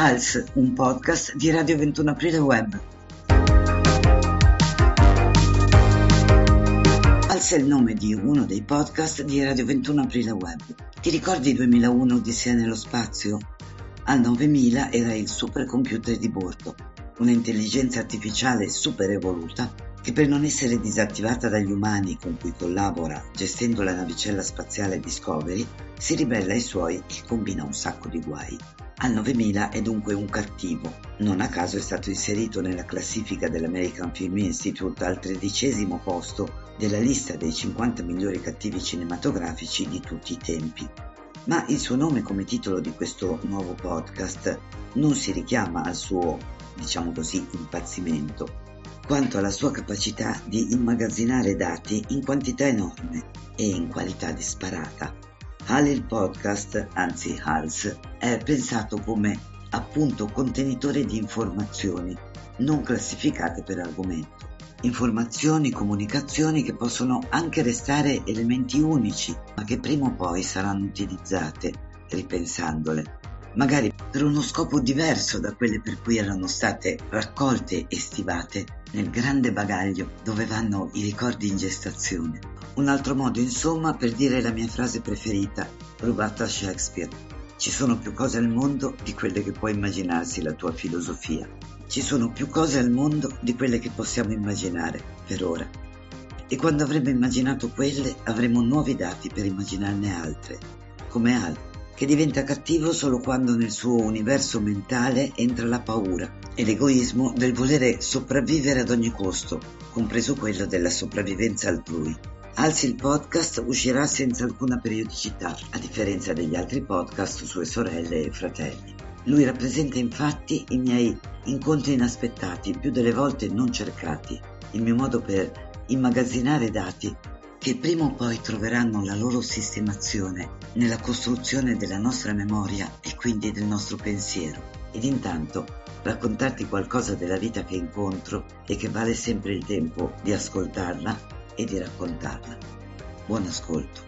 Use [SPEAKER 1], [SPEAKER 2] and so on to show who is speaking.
[SPEAKER 1] Hals, un podcast di Radio 21 Aprile Web. Hals è il nome di uno dei podcast di Radio 21 Aprile Web. Ti ricordi 2001 Odissea nello spazio? Al 9000 era il supercomputer di bordo, un'intelligenza artificiale super evoluta che per non essere disattivata dagli umani con cui collabora gestendo la navicella spaziale Discovery, si ribella ai suoi e combina un sacco di guai. Al 9000 è dunque un cattivo. Non a caso è stato inserito nella classifica dell'American Film Institute al tredicesimo posto della lista dei 50 migliori cattivi cinematografici di tutti i tempi. Ma il suo nome come titolo di questo nuovo podcast non si richiama al suo, diciamo così, impazzimento, quanto alla sua capacità di immagazzinare dati in quantità enorme e in qualità disparata. HAL il podcast, anzi HALS, è pensato come appunto contenitore di informazioni non classificate per argomento. Informazioni, comunicazioni che possono anche restare elementi unici, ma che prima o poi saranno utilizzate, ripensandole, magari per uno scopo diverso da quelle per cui erano state raccolte e stivate nel grande bagaglio dove vanno i ricordi in gestazione. Un altro modo, insomma, per dire la mia frase preferita, rubata a Shakespeare. Ci sono più cose al mondo di quelle che può immaginarsi la tua filosofia. Ci sono più cose al mondo di quelle che possiamo immaginare, per ora. E quando avremo immaginato quelle, avremo nuovi dati per immaginarne altre, come Al, che diventa cattivo solo quando nel suo universo mentale entra la paura e l'egoismo del volere sopravvivere ad ogni costo, compreso quello della sopravvivenza altrui. Alzi il podcast uscirà senza alcuna periodicità, a differenza degli altri podcast sue sorelle e fratelli. Lui rappresenta infatti i miei incontri inaspettati, più delle volte non cercati, il mio modo per immagazzinare dati che prima o poi troveranno la loro sistemazione nella costruzione della nostra memoria e quindi del nostro pensiero. Ed intanto raccontarti qualcosa della vita che incontro e che vale sempre il tempo di ascoltarla e di raccontarla. Buon ascolto.